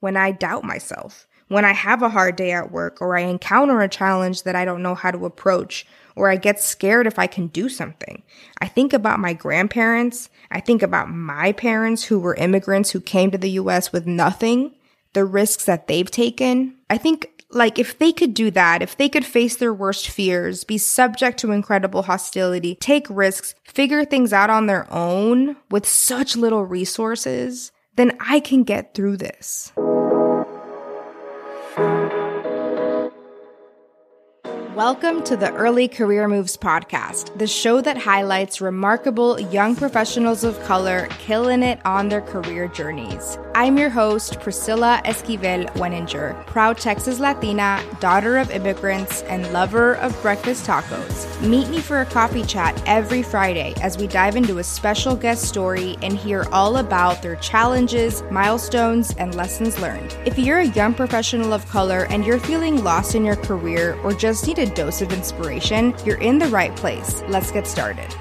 when I doubt myself, when I have a hard day at work, or I encounter a challenge that I don't know how to approach, or I get scared if I can do something. I think about my grandparents. I think about my parents who were immigrants who came to the US with nothing, the risks that they've taken. I think like if they could do that, if they could face their worst fears, be subject to incredible hostility, take risks, figure things out on their own with such little resources, then I can get through this. Welcome to the Early Career Moves podcast, the show that highlights remarkable young professionals of color killing it on their career journeys. I'm your host, Priscilla Esquivel Weninger, proud Texas Latina, daughter of immigrants, and lover of breakfast tacos. Meet me for a coffee chat every Friday as we dive into a special guest story and hear all about their challenges, milestones, and lessons learned. If you're a young professional of color and you're feeling lost in your career or just need a dose of inspiration, you're in the right place. Let's get started.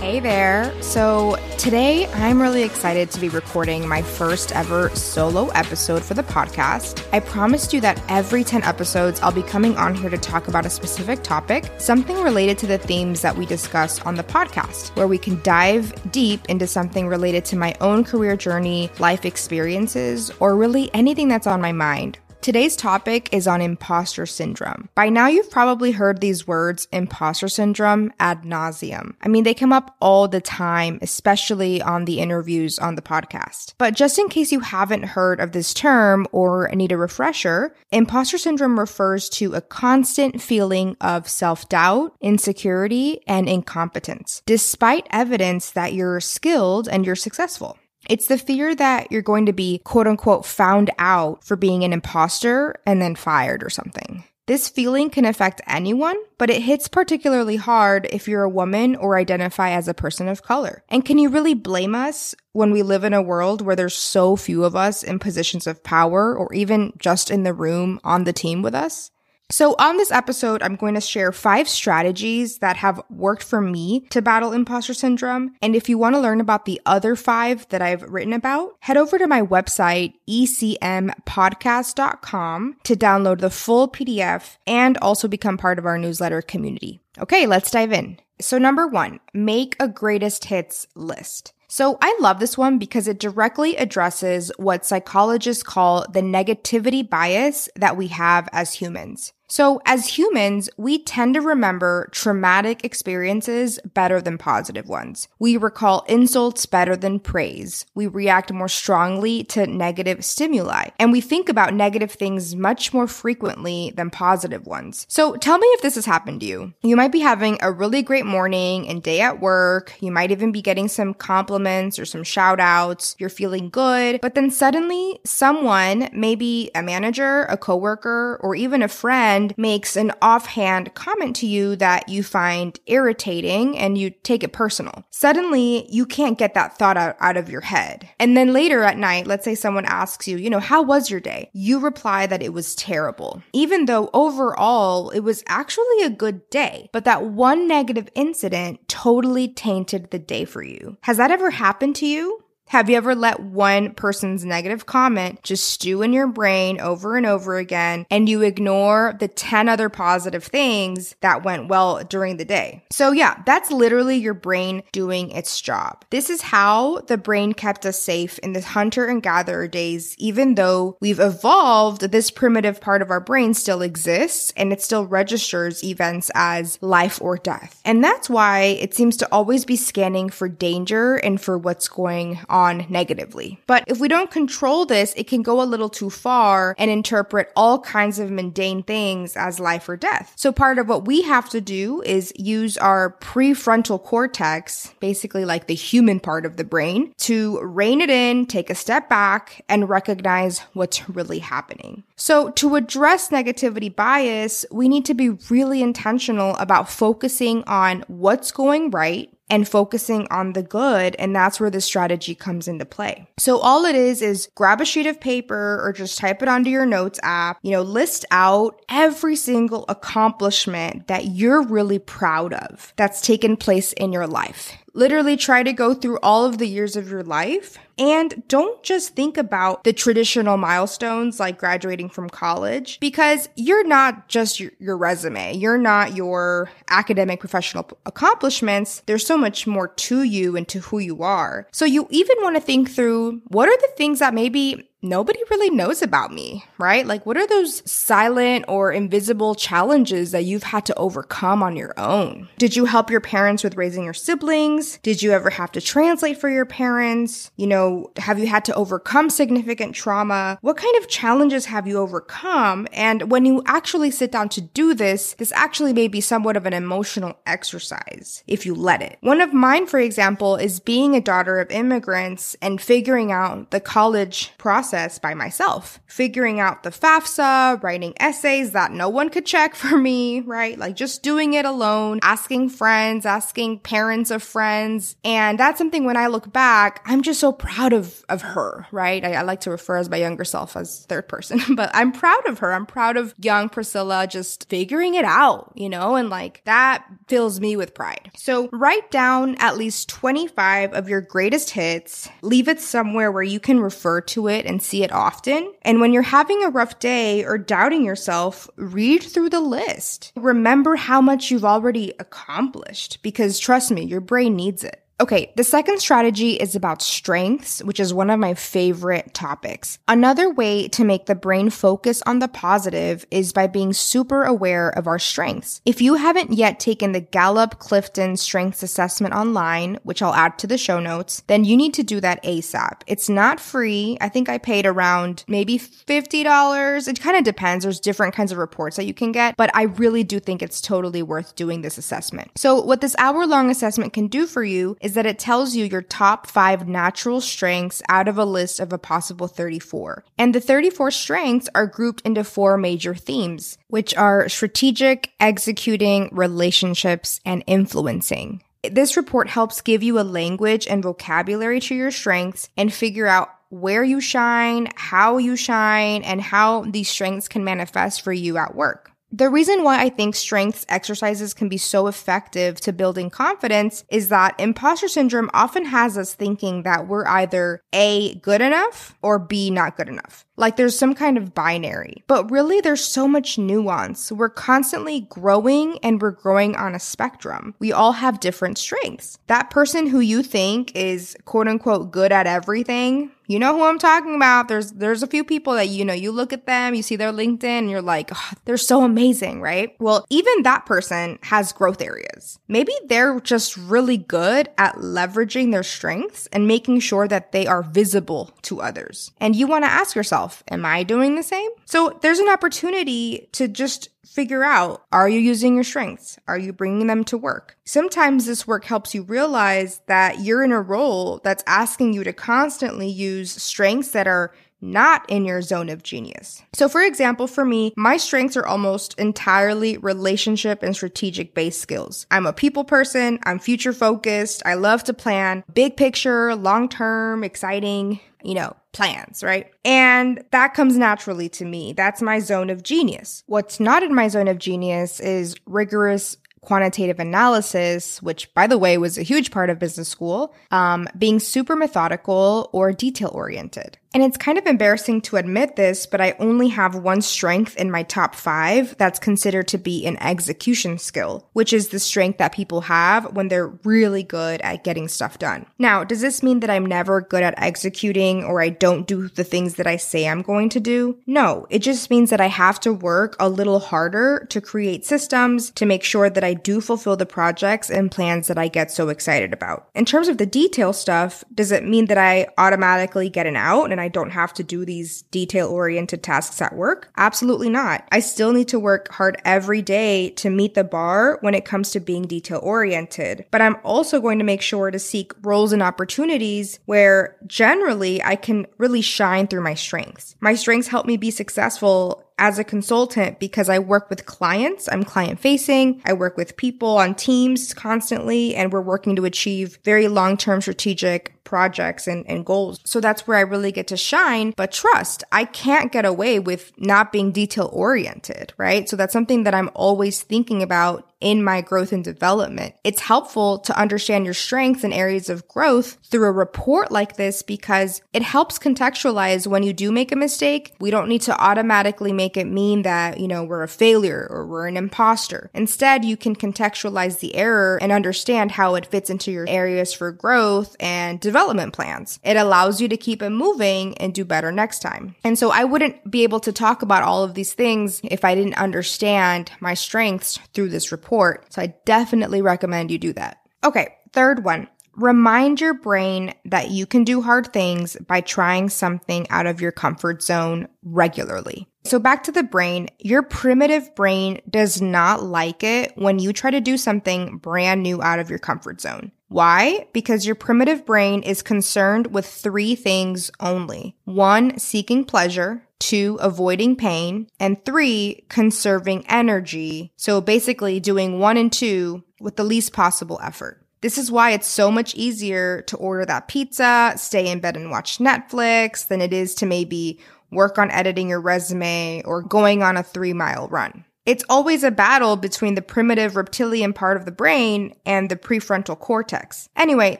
Hey there. So, today I'm really excited to be recording my first ever solo episode for the podcast. I promised you that every 10 episodes I'll be coming on here to talk about a specific topic, something related to the themes that we discuss on the podcast, where we can dive deep into something related to my own career journey, life experiences, or really anything that's on my mind. Today's topic is on imposter syndrome. By now, you've probably heard these words, imposter syndrome, ad nauseum. I mean, they come up all the time, especially on the interviews on the podcast. But just in case you haven't heard of this term or need a refresher, imposter syndrome refers to a constant feeling of self doubt, insecurity, and incompetence, despite evidence that you're skilled and you're successful. It's the fear that you're going to be quote unquote found out for being an imposter and then fired or something. This feeling can affect anyone, but it hits particularly hard if you're a woman or identify as a person of color. And can you really blame us when we live in a world where there's so few of us in positions of power or even just in the room on the team with us? So, on this episode, I'm going to share five strategies that have worked for me to battle imposter syndrome. And if you want to learn about the other five that I've written about, head over to my website, ecmpodcast.com, to download the full PDF and also become part of our newsletter community. Okay, let's dive in. So, number one, make a greatest hits list. So I love this one because it directly addresses what psychologists call the negativity bias that we have as humans. So, as humans, we tend to remember traumatic experiences better than positive ones. We recall insults better than praise. We react more strongly to negative stimuli. And we think about negative things much more frequently than positive ones. So, tell me if this has happened to you. You might be having a really great morning and day at work. You might even be getting some compliments or some shout outs. You're feeling good. But then suddenly, someone, maybe a manager, a coworker, or even a friend, friend makes an offhand comment to you that you find irritating and you take it personal. Suddenly, you can't get that thought out, out of your head. And then later at night, let's say someone asks you, you know, how was your day? You reply that it was terrible, even though overall it was actually a good day. But that one negative incident totally tainted the day for you. Has that ever happened to you? Have you ever let one person's negative comment just stew in your brain over and over again and you ignore the 10 other positive things that went well during the day? So yeah, that's literally your brain doing its job. This is how the brain kept us safe in the hunter and gatherer days, even though we've evolved, this primitive part of our brain still exists and it still registers events as life or death. And that's why it seems to always be scanning for danger and for what's going on on negatively. But if we don't control this, it can go a little too far and interpret all kinds of mundane things as life or death. So part of what we have to do is use our prefrontal cortex, basically like the human part of the brain, to rein it in, take a step back, and recognize what's really happening. So to address negativity bias, we need to be really intentional about focusing on what's going right and focusing on the good. And that's where the strategy comes into play. So all it is is grab a sheet of paper or just type it onto your notes app, you know, list out every single accomplishment that you're really proud of that's taken place in your life. Literally try to go through all of the years of your life and don't just think about the traditional milestones like graduating from college because you're not just your, your, resume. You're not your academic professional accomplishments. There's so much more to you and to who you are. So you even want to think through what are the things that maybe nobody really knows about me, right? Like, what are those silent or invisible challenges that you've had to overcome on your own? Did you help your parents with raising your siblings? Did you ever have to translate for your parents? You know, have you had to overcome significant trauma? What kind of challenges have you overcome? And when you actually sit down to do this, this actually may be somewhat of an emotional exercise if you let it. One of mine, for example, is being a daughter of immigrants and figuring out the college process process by myself, figuring out the FAFSA, writing essays that no one could check for me, right? Like just doing it alone, asking friends, asking parents of friends. And that's something when I look back, I'm just so proud of, of her, right? I, I like to refer as my younger self as third person, but I'm proud of her. I'm proud of young Priscilla just figuring it out, you know, and like that fills me with pride. So write down at least 25 of your greatest hits, leave it somewhere where you can refer to it and see it often. And when you're having a rough day or doubting yourself, read through the list. Remember how much you've already accomplished because trust me, your brain needs it. Okay, the second strategy is about strengths, which is one of my favorite topics. Another way to make the brain focus on the positive is by being super aware of our strengths. If you haven't yet taken the Gallup Clifton Strengths Assessment online, which I'll add to the show notes, then you need to do that ASAP. It's not free. I think I paid around maybe $50. It kind of depends. There's different kinds of reports that you can get, but I really do think it's totally worth doing this assessment. So what this hour long assessment can do for you is is that it tells you your top five natural strengths out of a list of a possible 34. And the 34 strengths are grouped into four major themes, which are strategic, executing, relationships, and influencing. This report helps give you a language and vocabulary to your strengths and figure out where you shine, how you shine, and how these strengths can manifest for you at work. The reason why I think strengths exercises can be so effective to building confidence is that imposter syndrome often has us thinking that we're either A, good enough or B, not good enough. Like there's some kind of binary. But really, there's so much nuance. We're constantly growing and we're growing on a spectrum. We all have different strengths. That person who you think is quote unquote good at everything you know who I'm talking about. There's there's a few people that you know you look at them, you see their LinkedIn, and you're like, oh, they're so amazing, right? Well, even that person has growth areas. Maybe they're just really good at leveraging their strengths and making sure that they are visible to others. And you want to ask yourself, am I doing the same? So there's an opportunity to just figure out are you using your strengths? Are you bringing them to work? Sometimes this work helps you realize that you're in a role that's asking you to constantly use strengths that are not in your zone of genius. So, for example, for me, my strengths are almost entirely relationship and strategic based skills. I'm a people person, I'm future focused, I love to plan big picture, long term, exciting, you know, plans, right? And that comes naturally to me. That's my zone of genius. What's not in my zone of genius is rigorous quantitative analysis, which by the way was a huge part of business school, um, being super methodical or detail oriented. And it's kind of embarrassing to admit this, but I only have one strength in my top five that's considered to be an execution skill, which is the strength that people have when they're really good at getting stuff done. Now, does this mean that I'm never good at executing or I don't do the things that I say I'm going to do? No, it just means that I have to work a little harder to create systems to make sure that I do fulfill the projects and plans that I get so excited about. In terms of the detail stuff, does it mean that I automatically get an out and and I don't have to do these detail oriented tasks at work? Absolutely not. I still need to work hard every day to meet the bar when it comes to being detail oriented. But I'm also going to make sure to seek roles and opportunities where generally I can really shine through my strengths. My strengths help me be successful as a consultant because I work with clients. I'm client facing. I work with people on teams constantly and we're working to achieve very long-term strategic projects and, and goals. So that's where I really get to shine. But trust, I can't get away with not being detail oriented, right? So that's something that I'm always thinking about in my growth and development. It's helpful to understand your strengths and areas of growth through a report like this because it helps contextualize when you do make a mistake. We don't need to automatically make it mean that, you know, we're a failure or we're an imposter. Instead, you can contextualize the error and understand how it fits into your areas for growth and development plans. It allows you to keep it moving and do better next time. And so I wouldn't be able to talk about all of these things if I didn't understand my strengths through this report. So I definitely recommend you do that. Okay, third one. Remind your brain that you can do hard things by trying something out of your comfort zone regularly. So back to the brain, your primitive brain does not like it when you try to do something brand new out of your comfort zone. Why? Because your primitive brain is concerned with three things only. One, seeking pleasure two, avoiding pain, and three, conserving energy. So basically doing one and two with the least possible effort. This is why it's so much easier to order that pizza, stay in bed and watch Netflix than it is to maybe work on editing your resume or going on a three mile run. It's always a battle between the primitive reptilian part of the brain and the prefrontal cortex. Anyway,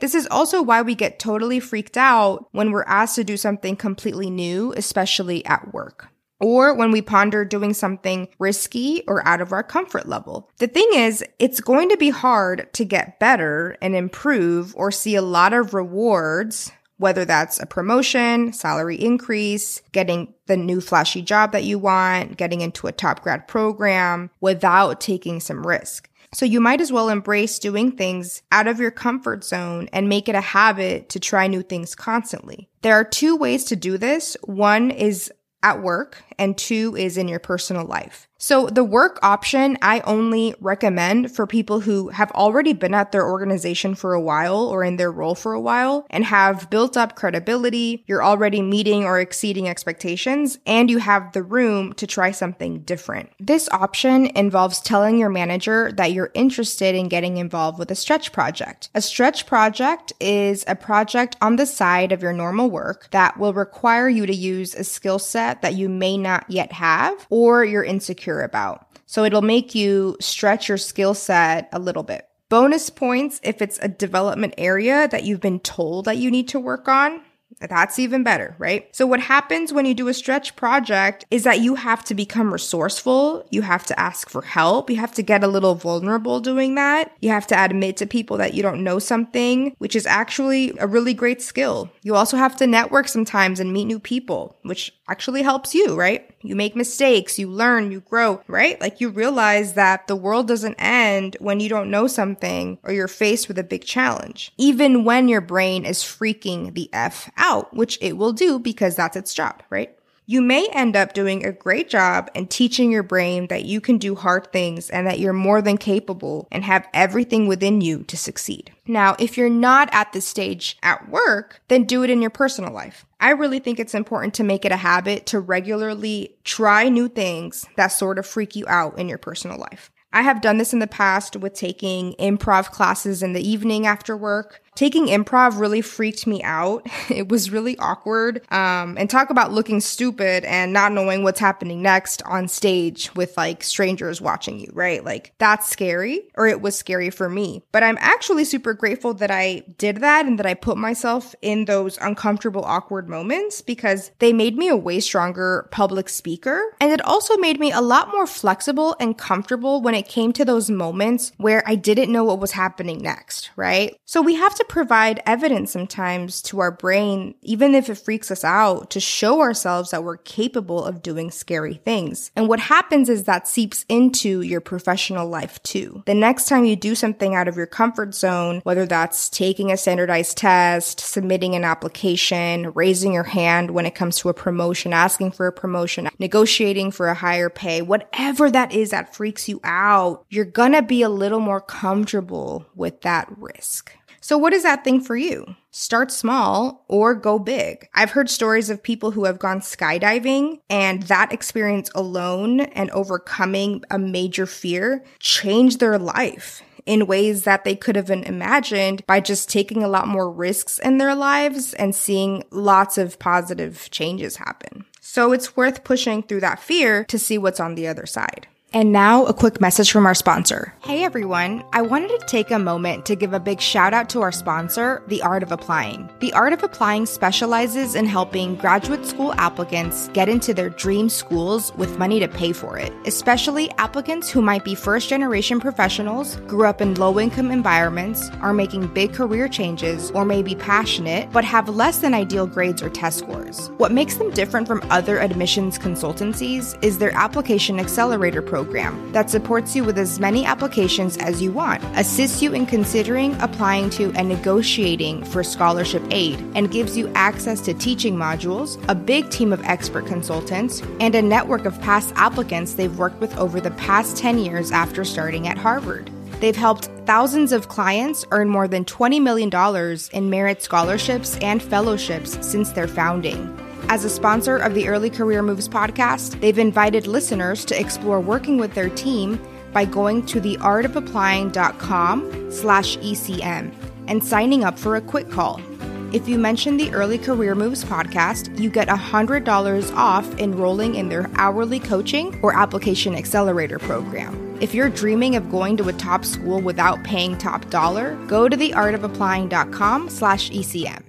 this is also why we get totally freaked out when we're asked to do something completely new, especially at work or when we ponder doing something risky or out of our comfort level. The thing is, it's going to be hard to get better and improve or see a lot of rewards whether that's a promotion, salary increase, getting the new flashy job that you want, getting into a top grad program without taking some risk. So you might as well embrace doing things out of your comfort zone and make it a habit to try new things constantly. There are two ways to do this. One is at work and two is in your personal life. So the work option I only recommend for people who have already been at their organization for a while or in their role for a while and have built up credibility, you're already meeting or exceeding expectations, and you have the room to try something different. This option involves telling your manager that you're interested in getting involved with a stretch project. A stretch project is a project on the side of your normal work that will require you to use a skill set that you may not yet have or you're insecure insecure about. So it'll make you stretch your skill set a little bit. Bonus points if it's a development area that you've been told that you need to work on. That's even better, right? So what happens when you do a stretch project is that you have to become resourceful. You have to ask for help. You have to get a little vulnerable doing that. You have to admit to people that you don't know something, which is actually a really great skill. You also have to network sometimes and meet new people, which actually helps you, right? You make mistakes, you learn, you grow, right? Like you realize that the world doesn't end when you don't know something or you're faced with a big challenge, even when your brain is freaking the F out, which it will do because that's its job, right? You may end up doing a great job and teaching your brain that you can do hard things and that you're more than capable and have everything within you to succeed. Now, if you're not at this stage at work, then do it in your personal life. I really think it's important to make it a habit to regularly try new things that sort of freak you out in your personal life. I have done this in the past with taking improv classes in the evening after work. Taking improv really freaked me out. It was really awkward. Um, and talk about looking stupid and not knowing what's happening next on stage with like strangers watching you, right? Like that's scary, or it was scary for me. But I'm actually super grateful that I did that and that I put myself in those uncomfortable, awkward moments because they made me a way stronger public speaker. And it also made me a lot more flexible and comfortable when it came to those moments where I didn't know what was happening next, right? So we have to provide evidence sometimes to our brain, even if it freaks us out, to show ourselves that we're capable of doing scary things. And what happens is that seeps into your professional life too. The next time you do something out of your comfort zone, whether that's taking a standardized test, submitting an application, raising your hand when it comes to a promotion, asking for a promotion, negotiating for a higher pay, whatever that is that freaks you out, you're gonna be a little more comfortable with that risk. So, what is that thing for you? Start small or go big. I've heard stories of people who have gone skydiving and that experience alone and overcoming a major fear changed their life in ways that they could have been imagined by just taking a lot more risks in their lives and seeing lots of positive changes happen. So it's worth pushing through that fear to see what's on the other side. And now, a quick message from our sponsor. Hey everyone, I wanted to take a moment to give a big shout out to our sponsor, The Art of Applying. The Art of Applying specializes in helping graduate school applicants get into their dream schools with money to pay for it, especially applicants who might be first generation professionals, grew up in low income environments, are making big career changes, or may be passionate but have less than ideal grades or test scores. What makes them different from other admissions consultancies is their application accelerator program program that supports you with as many applications as you want, assists you in considering applying to and negotiating for scholarship aid, and gives you access to teaching modules, a big team of expert consultants, and a network of past applicants they've worked with over the past 10 years after starting at Harvard. They've helped thousands of clients earn more than $20 million in merit scholarships and fellowships since their founding. As a sponsor of the Early Career Moves podcast, they've invited listeners to explore working with their team by going to theartofapplying.com slash ECM and signing up for a quick call. If you mention the Early Career Moves podcast, you get $100 off enrolling in their hourly coaching or application accelerator program. If you're dreaming of going to a top school without paying top dollar, go to theartofapplying.com slash ECM.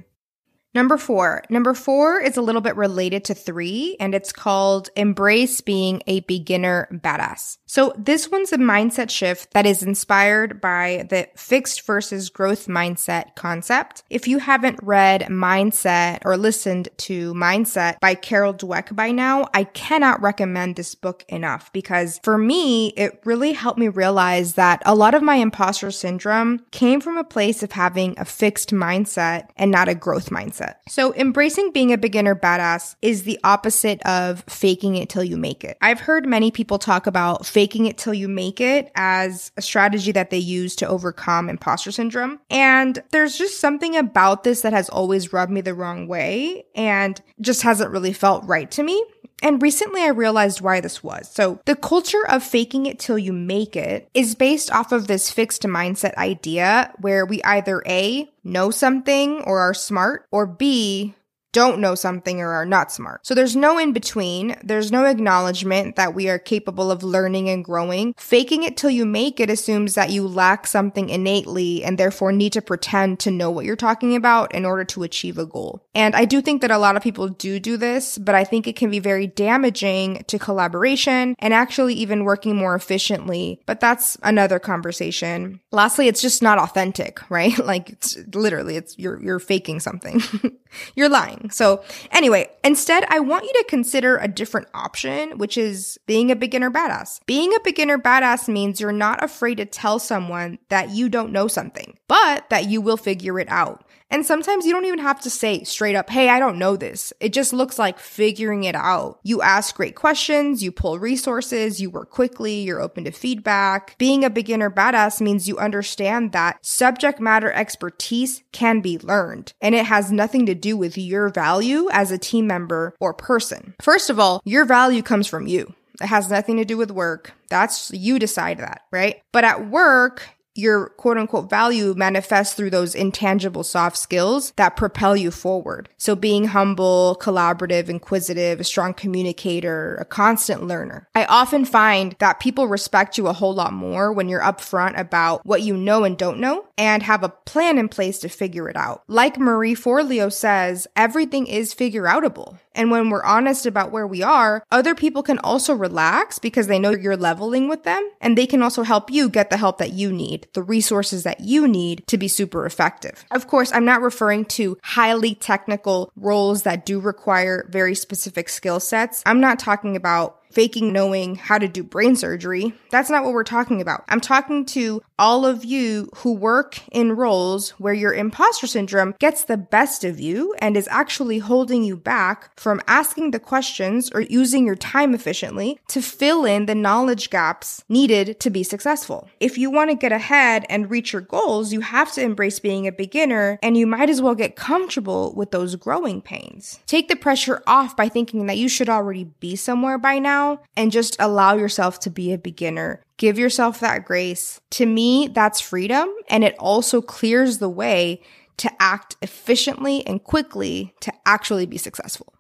Number four. Number four is a little bit related to three, and it's called Embrace Being a Beginner Badass. So this one's a mindset shift that is inspired by the fixed versus growth mindset concept. If you haven't read Mindset or listened to Mindset by Carol Dweck by now, I cannot recommend this book enough because for me, it really helped me realize that a lot of my imposter syndrome came from a place of having a fixed mindset and not a growth mindset So embracing being a beginner badass is the opposite of faking it till you make it. I've heard many people talk about faking it till you make it as a strategy that they use to overcome imposter syndrome. And there's just something about this that has always rubbed me the wrong way and just hasn't really felt right to me. And recently I realized why this was. So the culture of faking it till you make it is based off of this fixed mindset idea where we either A, know something or are smart, or B, don't know something or are not smart. So there's no in between. There's no acknowledgement that we are capable of learning and growing. Faking it till you make it assumes that you lack something innately and therefore need to pretend to know what you're talking about in order to achieve a goal. And I do think that a lot of people do do this, but I think it can be very damaging to collaboration and actually even working more efficiently. But that's another conversation. Lastly, it's just not authentic, right? Like it's literally, it's you're, you're faking something. you're lying. So anyway, instead, I want you to consider a different option, which is being a beginner badass. Being a beginner badass means you're not afraid to tell someone that you don't know something, but that you will figure it out. And sometimes you don't even have to say straight up, Hey, I don't know this. It just looks like figuring it out. You ask great questions, you pull resources, you work quickly, you're open to feedback. Being a beginner badass means you understand that subject matter expertise can be learned and it has nothing to do with your value as a team member or person. First of all, your value comes from you. It has nothing to do with work. That's you decide that, right? But at work, your quote unquote value manifests through those intangible soft skills that propel you forward. So being humble, collaborative, inquisitive, a strong communicator, a constant learner. I often find that people respect you a whole lot more when you're upfront about what you know and don't know and have a plan in place to figure it out. Like Marie Forleo says, everything is figure outable. And when we're honest about where we are, other people can also relax because they know you're leveling with them and they can also help you get the help that you need, the resources that you need to be super effective. Of course, I'm not referring to highly technical roles that do require very specific skill sets. I'm not talking about faking knowing how to do brain surgery. That's not what we're talking about. I'm talking to all of you who work in roles where your imposter syndrome gets the best of you and is actually holding you back from asking the questions or using your time efficiently to fill in the knowledge gaps needed to be successful. If you want to get ahead and reach your goals, you have to embrace being a beginner and you might as well get comfortable with those growing pains. Take the pressure off by thinking that you should already be somewhere by now now and just allow yourself to be a beginner. Give yourself that grace. To me, that's freedom. And it also clears the way to act efficiently and quickly to actually be successful.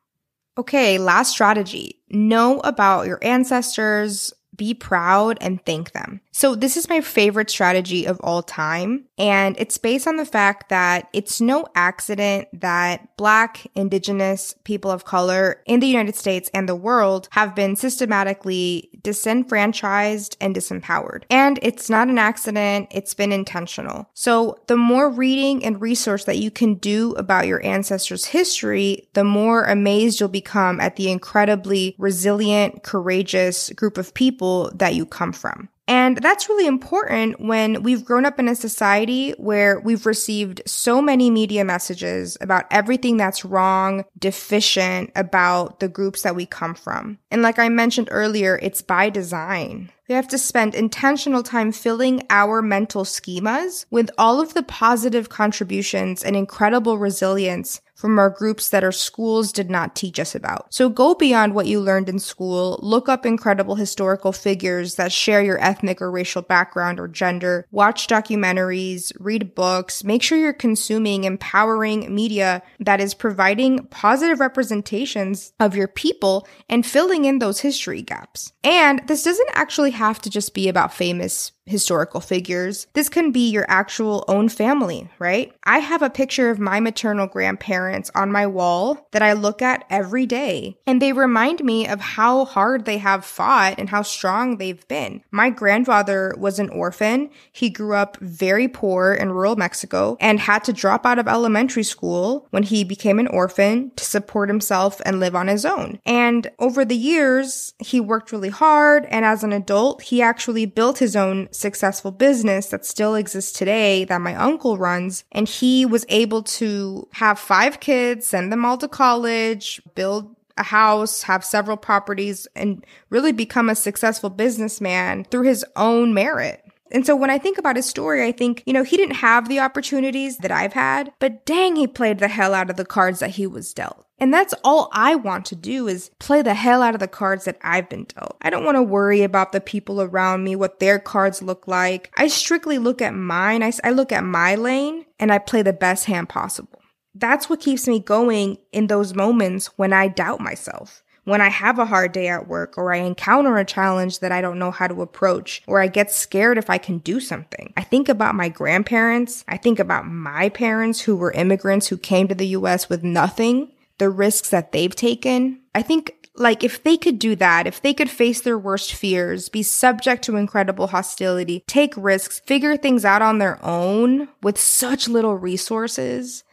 Okay, last strategy. Know about your ancestors, be proud and thank them. So this is my favorite strategy of all time. And it's based on the fact that it's no accident that Black, Indigenous, people of color in the United States and the world have been systematically disenfranchised and disempowered. And it's not an accident, it's been intentional. So the more reading and research that you can do about your ancestors' history, the more amazed you'll become at the incredibly resilient, courageous group of people that you come from. And that's really important when we've grown up in a society where we've received so many media messages about everything that's wrong, deficient about the groups that we come from. And like I mentioned earlier, it's by design. We have to spend intentional time filling our mental schemas with all of the positive contributions and incredible resilience from our groups that our schools did not teach us about. So go beyond what you learned in school, look up incredible historical figures that share your ethnic or racial background or gender, watch documentaries, read books, make sure you're consuming empowering media that is providing positive representations of your people and filling in those history gaps. And this doesn't actually have to just be about famous historical figures. This can be your actual own family, right? I have a picture of my maternal grandparents on my wall that I look at every day, and they remind me of how hard they have fought and how strong they've been. My grandfather was an orphan. He grew up very poor in rural Mexico and had to drop out of elementary school when he became an orphan to support himself and live on his own. And over the years, he worked really hard, and as an adult, he actually built his own successful business that still exists today that my uncle runs. And he was able to have five kids, send them all to college, build a house, have several properties, and really become a successful businessman through his own merit. And so when I think about his story, I think, you know, he didn't have the opportunities that I've had, but dang, he played the hell out of the cards that he was dealt. And that's all I want to do is play the hell out of the cards that I've been dealt. I don't want to worry about the people around me, what their cards look like. I strictly look at mine. I, I look at my lane and I play the best hand possible. That's what keeps me going in those moments when I doubt myself when I have a hard day at work or I encounter a challenge that I don't know how to approach or I get scared if I can do something. I think about my grandparents. I think about my parents who were immigrants who came to the US with nothing, the risks that they've taken. I think like if they could do that, if they could face their worst fears, be subject to incredible hostility, take risks, figure things out on their own with such little resources,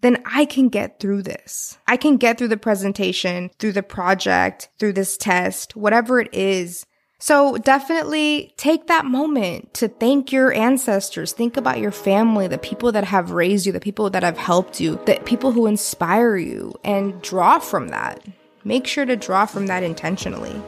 then I can get through this. I can get through the presentation, through the project, through this test, whatever it is. So definitely take that moment to thank your ancestors. Think about your family, the people that have raised you, the people that have helped you, the people who inspire you and draw from that. Make sure to draw from that intentionally.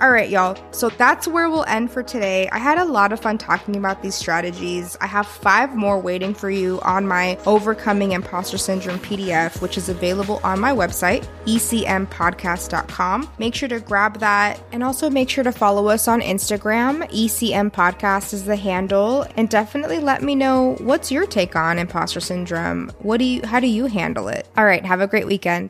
All right, y'all. So that's where we'll end for today. I had a lot of fun talking about these strategies. I have five more waiting for you on my Overcoming Imposter Syndrome PDF, which is available on my website, ecmpodcast.com. Make sure to grab that and also make sure to follow us on Instagram. ECM Podcast is the handle. And definitely let me know what's your take on imposter syndrome. What do you, how do you handle it? All right. Have a great weekend.